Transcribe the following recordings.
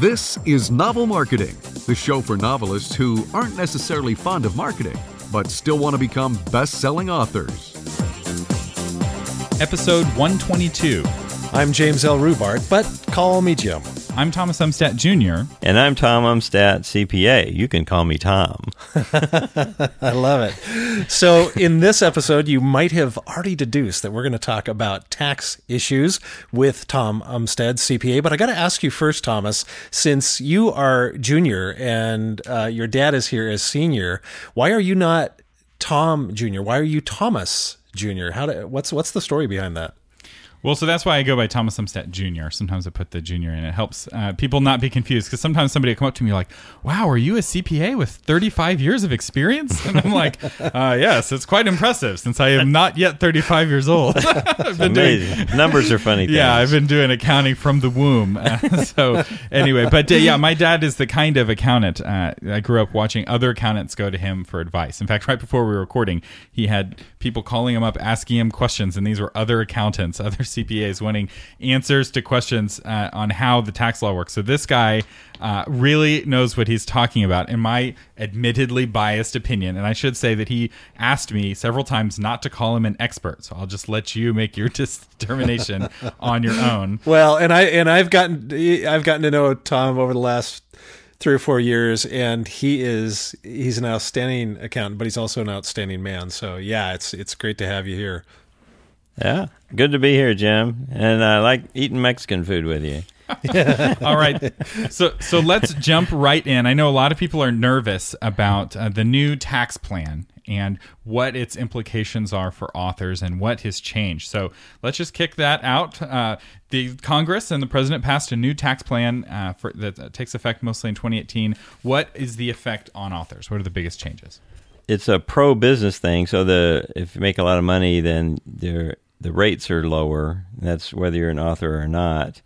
This is Novel Marketing, the show for novelists who aren't necessarily fond of marketing, but still want to become best selling authors. Episode 122. I'm James L. Rubart, but call me Jim. I'm Thomas Umstattd Jr. And I'm Tom Umstattd, CPA. You can call me Tom. I love it. So, in this episode, you might have already deduced that we're going to talk about tax issues with Tom Umstattd, CPA. But I got to ask you first, Thomas, since you are junior and uh, your dad is here as senior, why are you not Tom Jr.? Why are you Thomas Jr.? How do, what's what's the story behind that? Well, so that's why I go by Thomas Umstattd Jr. Sometimes I put the junior in. It helps uh, people not be confused because sometimes somebody will come up to me like, wow, are you a CPA with 35 years of experience? And I'm like, uh, yes, it's quite impressive since I am not yet 35 years old. I've been Amazing. Doing, Numbers are funny things. Yeah, I've been doing accounting from the womb. so anyway, but uh, yeah, my dad is the kind of accountant. Uh, I grew up watching other accountants go to him for advice. In fact, right before we were recording, he had people calling him up asking him questions, and these were other accountants, other CPAs winning answers to questions uh, on how the tax law works. So this guy uh, really knows what he's talking about, in my admittedly biased opinion. And I should say that he asked me several times not to call him an expert. So I'll just let you make your determination on your own. Well, and I and I've gotten I've gotten to know Tom over the last three or four years, and he is he's an outstanding accountant, but he's also an outstanding man. So yeah, it's it's great to have you here. Yeah, good to be here, Jim. And I like eating Mexican food with you. All right. So so let's jump right in. I know a lot of people are nervous about uh, the new tax plan and what its implications are for authors and what has changed. So let's just kick that out. Uh, the Congress and the president passed a new tax plan uh, for, that takes effect mostly in 2018. What is the effect on authors? What are the biggest changes? It's a pro business thing. So the if you make a lot of money, then there the rates are lower. That's whether you're an author or not.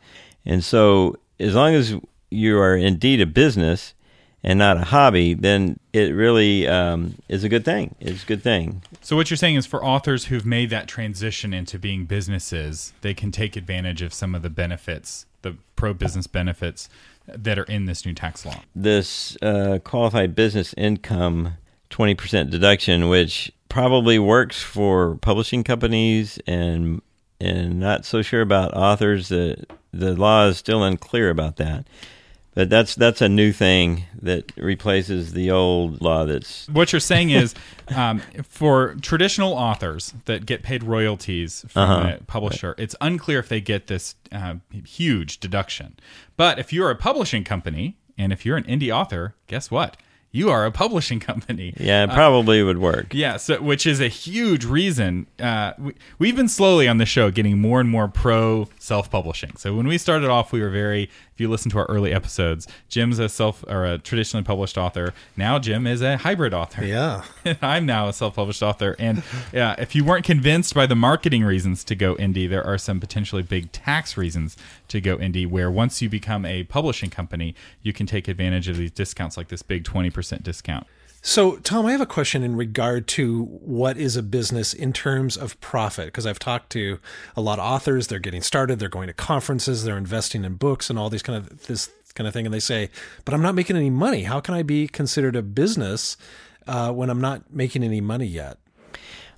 And so, as long as you are indeed a business and not a hobby, then it really um, is a good thing. It's a good thing. So, what you're saying is for authors who've made that transition into being businesses, they can take advantage of some of the benefits, the pro business benefits that are in this new tax law. This uh, qualified business income 20% deduction, which probably works for publishing companies and and not so sure about authors. The the law is still unclear about that. But that's that's a new thing that replaces the old law. That's what you're saying is um, for traditional authors that get paid royalties from uh-huh. a publisher. Right. It's unclear if they get this uh, huge deduction. But if you're a publishing company and if you're an indie author, guess what? You are a publishing company. Yeah, it probably uh, would work. Yeah, so which is a huge reason. Uh, we, have been slowly on the show getting more and more pro self publishing. So when we started off, we were very if you listen to our early episodes, Jim's a self or a traditionally published author. Now Jim is a hybrid author. Yeah, and I'm now a self-published author. And yeah, if you weren't convinced by the marketing reasons to go indie, there are some potentially big tax reasons to go indie. Where once you become a publishing company, you can take advantage of these discounts, like this big 20% discount. So, Tom, I have a question in regard to what is a business in terms of profit. Because I've talked to a lot of authors, they're getting started, they're going to conferences, they're investing in books and all these kind of this kind of thing, and they say, "But I'm not making any money. How can I be considered a business uh, when I'm not making any money yet?"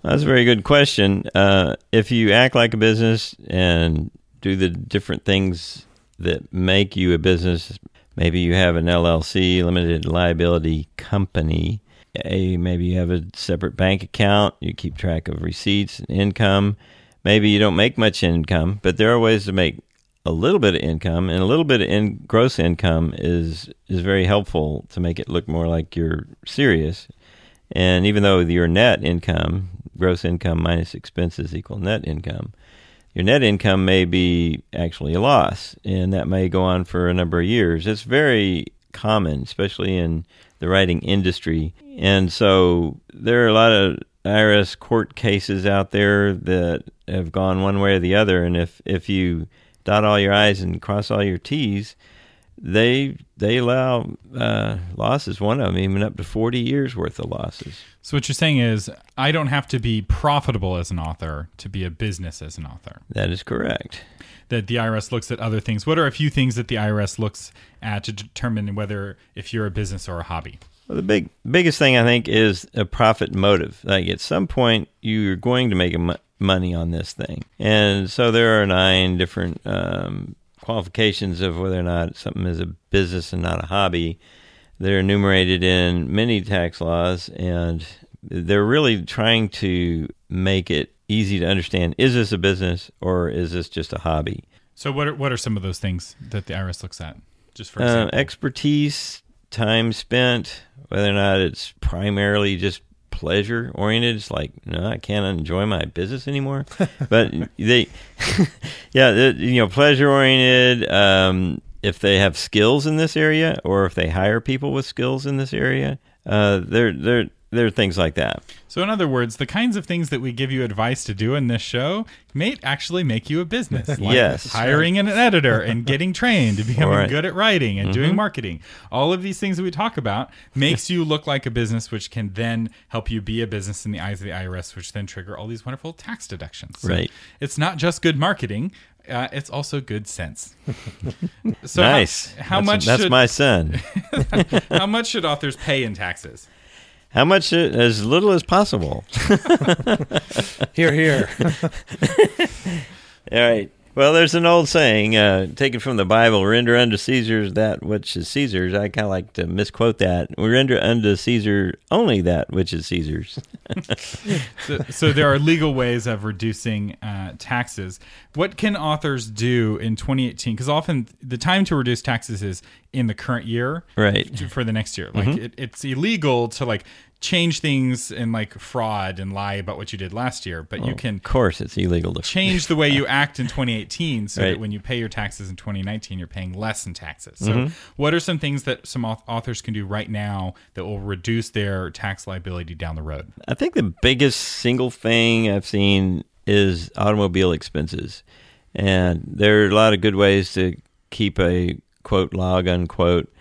Well, that's a very good question. Uh, if you act like a business and do the different things that make you a business, Maybe you have an LLC, limited liability company. A, maybe you have a separate bank account. You keep track of receipts and income. Maybe you don't make much income, but there are ways to make a little bit of income, and a little bit of in, gross income is is very helpful to make it look more like you're serious. And even though your net income, gross income minus expenses equal net income, your net income may be actually a loss, and that may go on for a number of years. It's very common, especially in the writing industry. And so there are a lot of IRS court cases out there that have gone one way or the other. And if, if you dot all your I's and cross all your T's, they they allow uh, losses. One of them even up to forty years worth of losses. So what you're saying is, I don't have to be profitable as an author to be a business as an author. That is correct. That the IRS looks at other things. What are a few things that the IRS looks at to determine whether if you're a business or a hobby? Well, the big biggest thing I think is a profit motive. Like at some point, you're going to make mo- money on this thing, and so there are nine different um, qualifications of whether or not something is a business and not a hobby. They're enumerated in many tax laws, and they're really trying to make it easy to understand: is this a business or is this just a hobby? So what are, what are some of those things that the IRS looks at? Just for Uh, expertise, time spent, whether or not it's primarily just pleasure oriented. It's like, no, I can't enjoy my business anymore. but they, yeah, you know, pleasure oriented. Um, if they have skills in this area, or if they hire people with skills in this area, uh, there, there, there are things like that. so in other words, the kinds of things that we give you advice to do in this show may actually make you a business. Like Yes. hiring an editor and getting trained, and becoming Right. good at writing and doing marketing. All of these things that we talk about makes you look like a business, which can then help you be a business in the eyes of the IRS, which then trigger all these wonderful tax deductions. So Right. It's not just good marketing. Uh, it's also good sense. so how- nice. How, That's- much? That's should, my son. how much should authors pay in taxes? How much? As little as possible. Here, here. All right. Well, there's an old saying uh, taken from the Bible: "Render unto Caesar that which is Caesar's." I kind of like to misquote that. We render unto Caesar only that which is Caesar's. so, so there are legal ways of reducing uh, taxes. What can authors do in 2018? Because often the time to reduce taxes is in the current year, Right. For the next year, like it, it's illegal to like change things and like fraud and lie about what you did last year, but you can Of course, it's illegal to change the way you act in 2018 so that when you pay your taxes in 2019 you're paying less in taxes so Mm-hmm. what are some things that some authors can do right now that will reduce their tax liability down the road I think the biggest single thing I've seen is automobile expenses. And there are a lot of good ways to keep a quote log unquote.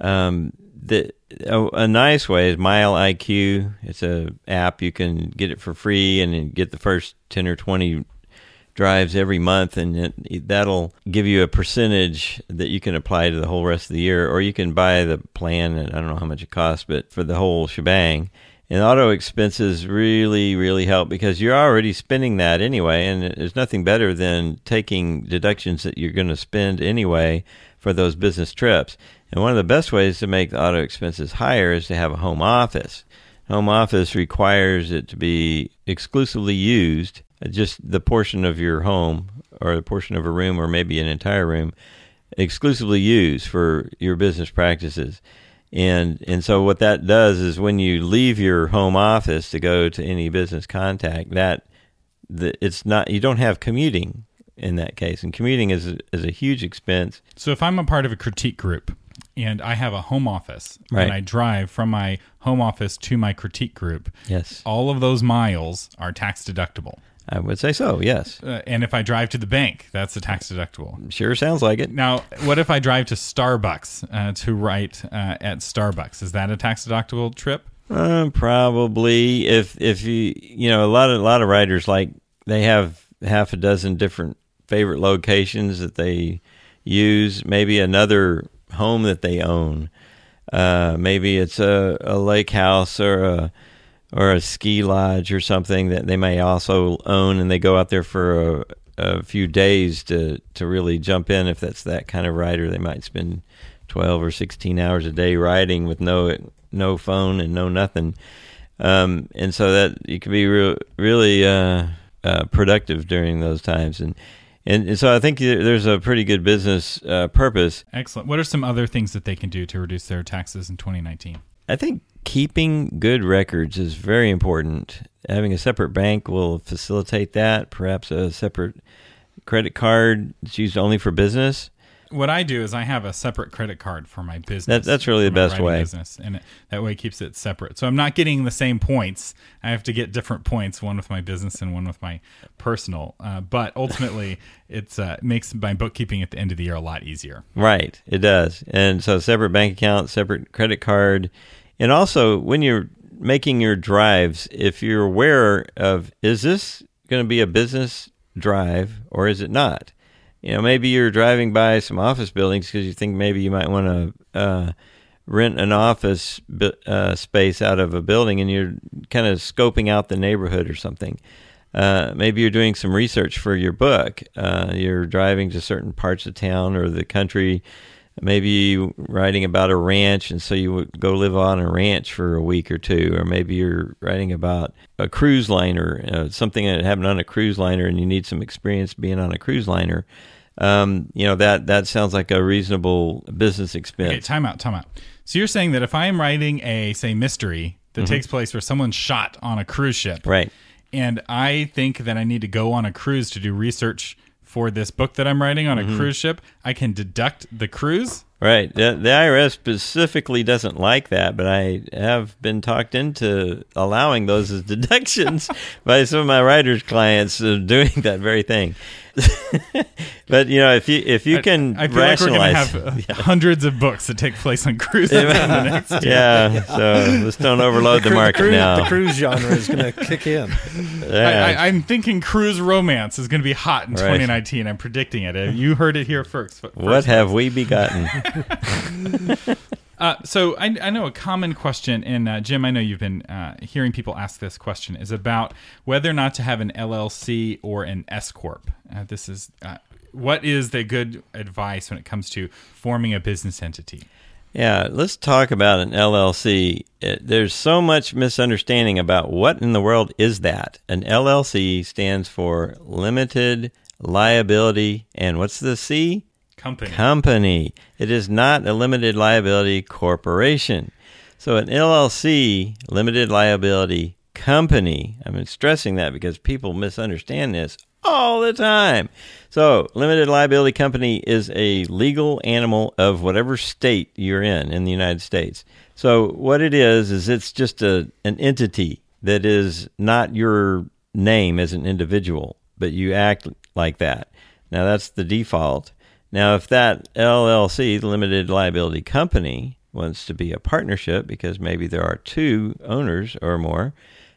Um, the, a, a nice way is MileIQ. It's a app you can get it for free and get the first ten or twenty drives every month, and it, that'll give you a percentage that you can apply to the whole rest of the year, or you can buy the plan. And I don't know how much it costs, but for the whole shebang. And auto expenses really, really help because you're already spending that anyway, and there's nothing better than taking deductions that you're going to spend anyway for those business trips. And one of the best ways to make the auto expenses higher is to have a home office. Home office requires it to be exclusively used, uh, just the portion of your home or the portion of a room or maybe an entire room exclusively used for your business practices. And and so what that does is when you leave your home office to go to any business contact, that the, it's not you don't have commuting in that case, and commuting is is a huge expense. So if I'm a part of a critique group and I have a home office Right. and I drive from my home office to my critique group, Yes, all of those miles are tax deductible. I would say so. Yes, Uh, and if I drive to the bank, that's a tax deductible. sure sounds like it. Now, what if I drive to Starbucks uh, to write uh, at Starbucks? Is that a tax deductible trip? Uh, probably if if you you know a lot of a lot of writers like they have half a dozen different favorite locations that they use. Maybe another home that they own. Uh, maybe it's a, a lake house or a or a ski lodge or something that they may also own, and they go out there for a, a few days to to really jump in. If that's that kind of rider, they might spend twelve or sixteen hours a day riding with no no phone and no nothing. Um, and so that you can be real, really uh, uh, productive during those times, and, and and so I think there's a pretty good business uh, purpose. Excellent. What are some other things that they can do to reduce their taxes in 2019? I think keeping good records is very important. Having a separate bank will facilitate that. Perhaps a separate credit card that's used only for business. What I do is I have a separate credit card for my business. That- that's really the best way. Business, and it, that way it keeps it separate. So I'm not getting the same points. I have to get different points, one with my business and one with my personal. Uh, but ultimately, it uh, makes my bookkeeping at the end of the year a lot easier. Right, it does. And so separate bank account, separate credit card. And also when you're making your drives, if you're aware of is this going to be a business drive or is it not? You know, maybe you're driving by some office buildings because you think maybe you might want to uh, rent an office uh, space out of a building and you're kind of scoping out the neighborhood or something. Uh, maybe you're doing some research for your book. Uh, you're driving to certain parts of town or the country. Maybe writing about a ranch, and so you would go live on a ranch for a week or two. Or maybe you're writing about a cruise liner, uh, something that happened on a cruise liner, and you need some experience being on a cruise liner. Um, you know that that sounds like a reasonable business expense. Okay, time out, time out. So you're saying that if I am writing a say mystery that takes place where someone's shot on a cruise ship, Mm-hmm. Right. and I think that I need to go on a cruise to do research for this book that I'm writing on a Mm-hmm. cruise ship, I can deduct the cruise. Right. The, the IRS specifically doesn't like that, but I have been talked into allowing those as deductions by some of my writers' clients doing that very thing. but you know, if you if you can I feel like we're going to rationalize, have uh, hundreds of books that take place on cruises in the next year. yeah. So let's don't overload the Cru- market cruise, now. The cruise genre is going to kick in. Yeah. I, I, I'm thinking cruise romance is going to be hot in Right. 2019. I'm predicting it. Uh, You heard it here first. first what have we begotten? Uh, so I, I know a common question, and uh, Jim, I know you've been uh, hearing people ask this question, is about whether or not to have an LLC or an S corp. Uh, this is uh, what is the good advice when it comes to forming a business entity? Yeah, let's talk about an LLC. It, there's so much misunderstanding about what in the world is that. An LLC stands for limited liability and what's the C? Company. Company. It is not a limited liability corporation. So an LLC, limited liability company. I'm stressing that because people misunderstand this all the time. So, limited liability company is a legal animal of whatever state you're in in the United States. So, what it is is it's just a an entity that is not your name as an individual, but you act like that. Now, that's the default. Now, if that LLC, the limited liability company, wants to be a partnership because maybe there are two owners or more,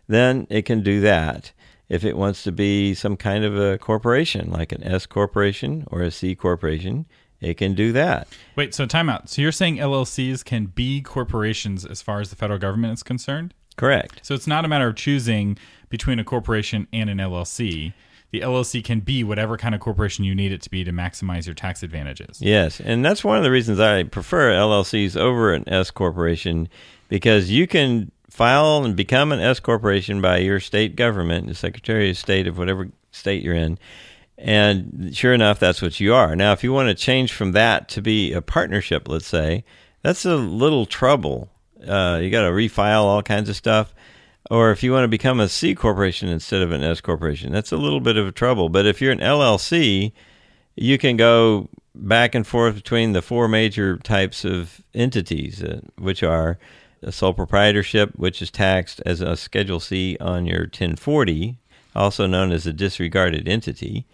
then it can do that. If it wants to be some kind of a corporation, like an S corporation or a C corporation, it can do that. Wait, so timeout. So you're saying LLCs can be corporations as far as the federal government is concerned? Correct. So it's not a matter of choosing between a corporation and an LLC. The LLC can be whatever kind of corporation you need it to be to maximize your tax advantages. Yes, and that's one of the reasons I prefer LLCs over an S corporation because you can file and become an S corporation by your state government, the Secretary of State of whatever state you're in. And sure enough, that's what you are. Now, if you want to change from that to be a partnership, let's say, that's a little trouble. Uh, you got to refile all kinds of stuff. Or if you want to become a C corporation instead of an S corporation, that's a little bit of a trouble. But if you're an LLC, you can go back and forth between the four major types of entities, uh, which are a sole proprietorship, which is taxed as a Schedule C on your 1040, also known as a disregarded entity.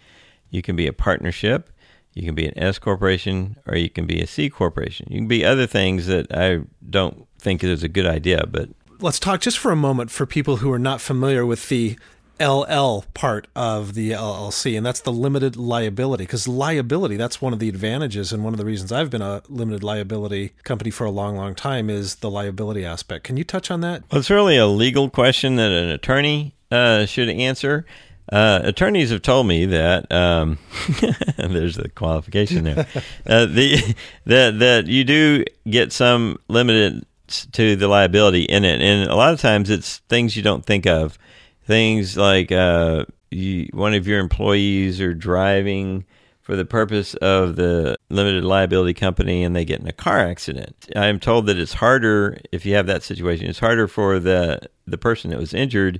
You can be a partnership, you can be an S corporation, or you can be a C corporation. You can be other things that I don't think is a good idea, but Let's talk just for a moment for people who are not familiar with the LL part of the LLC, and that's the limited liability. Because liability, that's one of the advantages, and one of the reasons I've been a limited liability company for a long, long time is the liability aspect. Can you touch on that? Well, it's really a legal question that an attorney uh, should answer. Uh, attorneys have told me that um, there's the qualification there. uh, the that that you do get some limited to the liability in it, and a lot of times it's things you don't think of. Things like uh, you, one of your employees are driving for the purpose of the limited liability company and they get in a car accident. I am told that it's harder if you have that situation. It's harder for the the person that was injured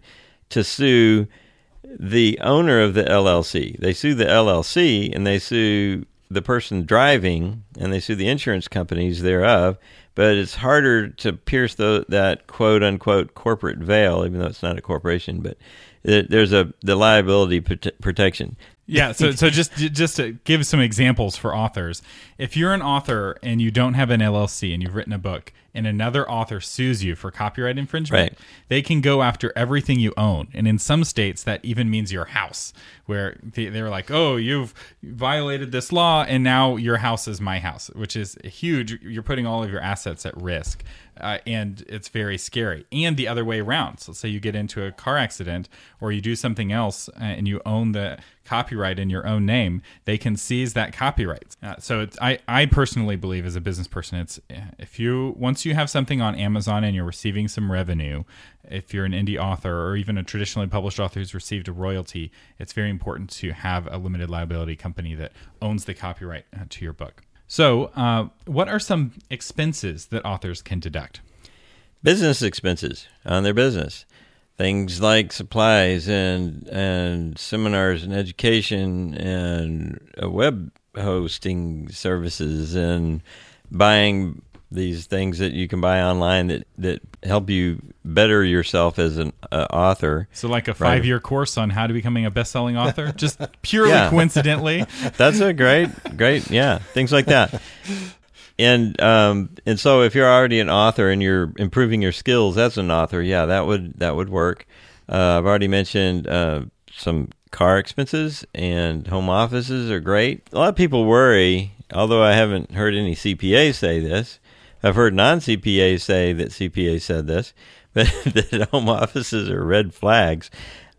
to sue the owner of the LLC. They sue the LLC and they sue the person driving and they sue the insurance companies thereof. But it's harder to pierce the, that quote unquote corporate veil, even though it's not a corporation. But there's a the liability prote- protection. Yeah, so so just just to give some examples for authors. If you're an author and you don't have an LLC and you've written a book and another author sues you for copyright infringement, Right. they can go after everything you own. And in some states that even means your house where they, they're like, "Oh, you've violated this law and now your house is my house," which is huge. You're putting all of your assets at risk. Uh, and it's very scary. And the other way around. So, let's say you get into a car accident or you do something else uh, and you own the copyright in your own name, they can seize that copyright. Uh, so, I, I personally believe as a business person, it's uh, if you once you have something on Amazon and you're receiving some revenue, if you're an indie author or even a traditionally published author who's received a royalty, it's very important to have a limited liability company that owns the copyright uh, to your book. So, uh, what are some expenses that authors can deduct? business expenses on their business things like supplies and and seminars and education and uh, web hosting services and buying these things that you can buy online that that help you better yourself as an uh, author So, like a five year course on how to becoming a best selling author, just purely Yeah. coincidentally. That's a great, great, yeah, things like that. And um, and so if you're already an author and you're improving your skills as an author, yeah, that would that would work. Uh, I've already mentioned uh, some car expenses and home offices are great. A lot of people worry, although I haven't heard any CPAs say this. I've heard non CPAs say that CPA said this, but that home offices are red flags.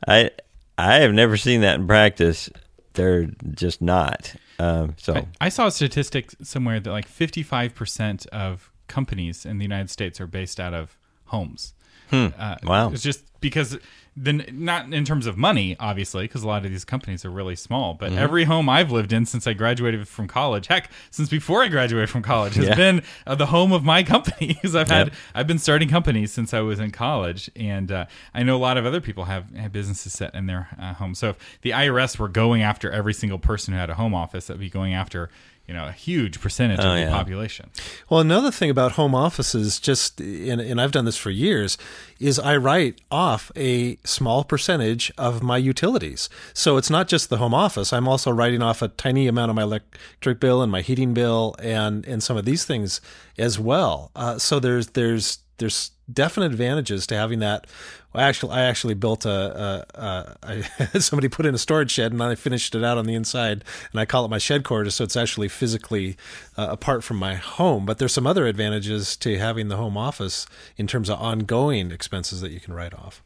I I have never seen that in practice. They're just not. Um, so I, I saw a statistic somewhere that like 55% of companies in the United States are based out of homes. Uh, Wow. It's just because then not in terms of money, obviously, because a lot of these companies are really small. But Mm-hmm. every home I've lived in since I graduated from college, heck, since before I graduated from college, has Yeah. been uh, the home of my company. Because I've had Yep. I've been starting companies since I was in college, and uh, I know a lot of other people have, have businesses set in their uh, home. So if the IRS were going after every single person who had a home office, that'd be going after you know a huge percentage Oh, of the yeah. population. Well, another thing about home offices, just and, and I've done this for years, is I write off a small percentage of my utilities. So it's not just the home office. I'm also writing off a tiny amount of my electric bill and my heating bill and and some of these things as well. Uh, so there's there's there's definite advantages to having that. Well, actually, I actually built a, a, a I, somebody put in a storage shed and I finished it out on the inside, and I call it my shed quarters. So it's actually physically uh, apart from my home. But there's some other advantages to having the home office in terms of ongoing expenses that you can write off.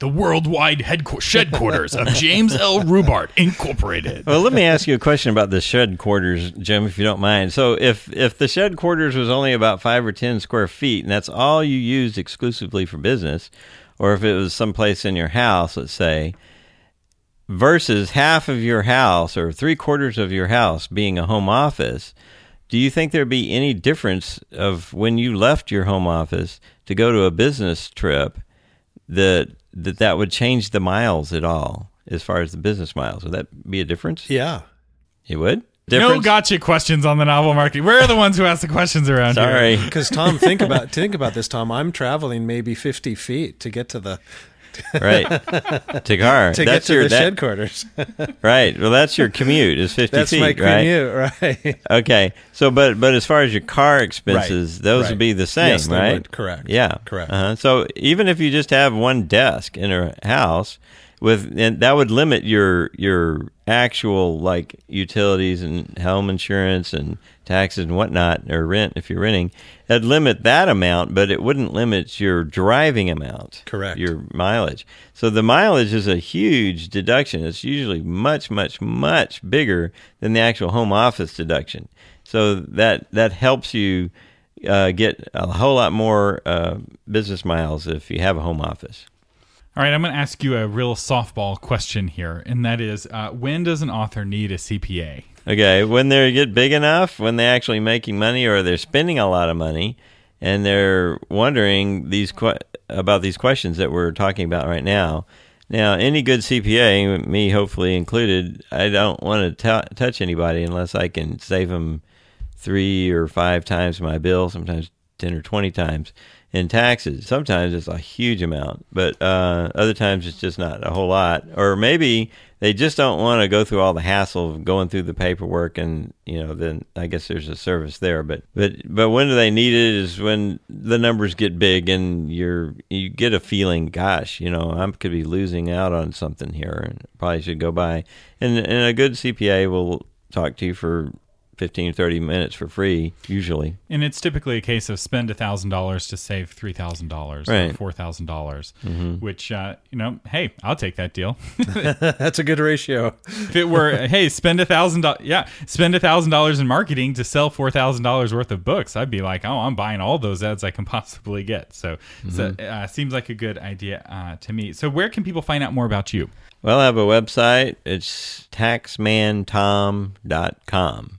The worldwide headqu- shed quarters of James L. Rubart Incorporated. Well, let me ask you a question about the shed quarters, Jim, if you don't mind. So, if if the shed quarters was only about five or ten square feet, and that's all you used exclusively for business, or if it was someplace in your house, let's say, versus half of your house or three quarters of your house being a home office, do you think there'd be any difference of when you left your home office to go to a business trip that that that would change the miles at all as far as the business miles? Would that be a difference? Yeah. It would. No Difference? gotcha questions on the novel market. Where are the ones who ask the questions around here? Sorry. Because Tom, think about think about this, Tom. I'm traveling maybe 50 feet to get to the right. To car. to that's get to your the that- shed quarters. right. Well, that's your commute is fifty That's feet, my right? commute, right? Okay. So, but but as far as your car expenses, those right. would be the same, Yes, right? Correct. Yeah. Correct. Uh-huh. So even if you just have one desk in a house, with and that would limit your your actual like utilities and home insurance and taxes and whatnot or rent if you're renting. It'd limit that amount, but it wouldn't limit your driving amount. Correct. Your mileage. So the mileage is a huge deduction. It's usually much, much, much bigger than the actual home office deduction. So that that helps you uh, get a whole lot more uh, business miles if you have a home office. All right, I'm going to ask you a real softball question here, and that is uh, when does an author need a CPA? Okay, when they get big enough, when they're actually making money or they're spending a lot of money, and they're wondering these que- about these questions that we're talking about right now, Now, any good CPA, me hopefully included, I don't want to t- touch anybody unless I can save them three or five times my bill, sometimes 10 or 20 times in taxes. Sometimes it's a huge amount, but uh, other times it's just not a whole lot. Or maybe they just don't want to go through all the hassle of going through the paperwork, and you know, then I guess there's a service there. But but but when do they need it? Is when the numbers get big and you're you get a feeling, gosh, you know, I could be losing out on something here, and probably should go by. And and a good CPA will talk to you for 15 30 minutes for free usually. And it's typically a case of spend $1000 to save $3000 Right. or $4000 which uh, you know hey i'll take that deal. That's a good ratio. if it were hey spend a thousand dollars yeah spend a thousand dollars in marketing to sell four thousand dollars worth of books i'd be like oh i'm buying all those ads i can possibly get. So so uh, seems like a good idea uh, to me. So where can people find out more about you? Well i have a website. It's taxmantom.com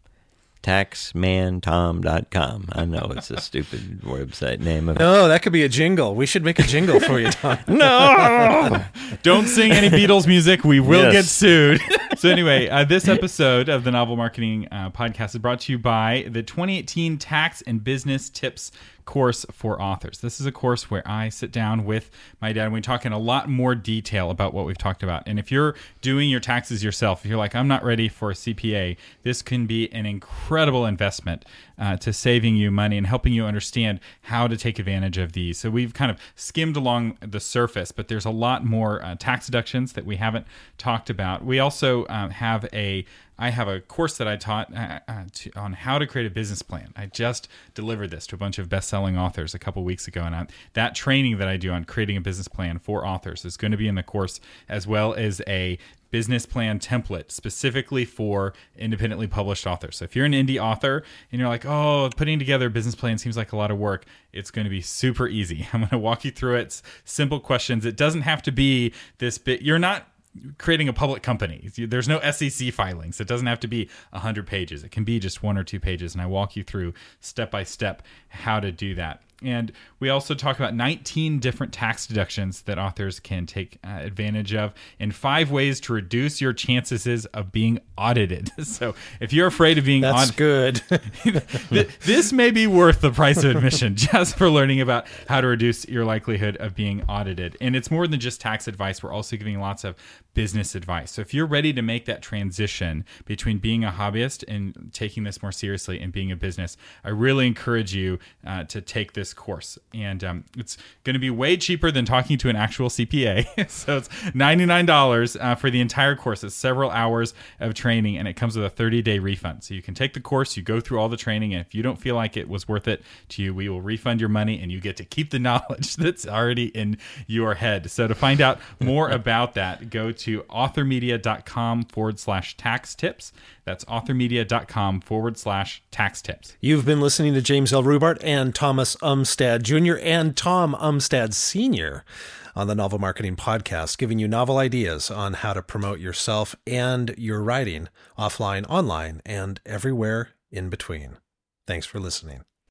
taxmantom.com i know it's a stupid website name of Oh, that could be a jingle. We should make a jingle for you, Tom. no don't sing any beatles music we will Yes. get sued so anyway uh, this episode of the novel marketing uh, podcast is brought to you by the 2018 tax and business tips course for authors. This is a course where I sit down with my dad and we talk in a lot more detail about what we've talked about. And if you're doing your taxes yourself, if you're like, I'm not ready for a CPA, this can be an incredible investment uh, to saving you money and helping you understand how to take advantage of these. So we've kind of skimmed along the surface, but there's a lot more uh, tax deductions that we haven't talked about. We also um, have a I have a course that I taught uh, uh, to, on how to create a business plan. I just delivered this to a bunch of best-selling authors a couple weeks ago, and I, that training that I do on creating a business plan for authors is going to be in the course, as well as a business plan template specifically for independently published authors. So if you're an indie author and you're like, "Oh, putting together a business plan seems like a lot of work," it's going to be super easy. I'm going to walk you through it. Simple questions. It doesn't have to be this bit. You're not creating a public company. There's no SEC filings. It doesn't have to be 100 pages. It can be just one or two pages. And I walk you through step by step how to do that. And we also talk about 19 different tax deductions that authors can take uh, advantage of and five ways to reduce your chances of being audited. So if you're afraid of being That's audited, good. This may be worth the price of admission just for learning about how to reduce your likelihood of being audited. And it's more than just tax advice. We're also giving lots of business advice. So if you're ready to make that transition between being a hobbyist and taking this more seriously and being a business, I really encourage you uh, to take this course. And um, it's going to be way cheaper than talking to an actual CPA. so it's $99 uh, for the entire course. It's several hours of training and it comes with a 30 day refund. So you can take the course, you go through all the training, and if you don't feel like it was worth it to you, we will refund your money and you get to keep the knowledge that's already in your head. So to find out more about that, go to authormedia.com forward slash tax tips. That's authormedia.com forward slash tax tips. You've been listening to James L. Rubart and Thomas Umstattd Jr. and Tom Umstattd Sr. on the Novel Marketing Podcast, giving you novel ideas on how to promote yourself and your writing offline, online, and everywhere in between. Thanks for listening.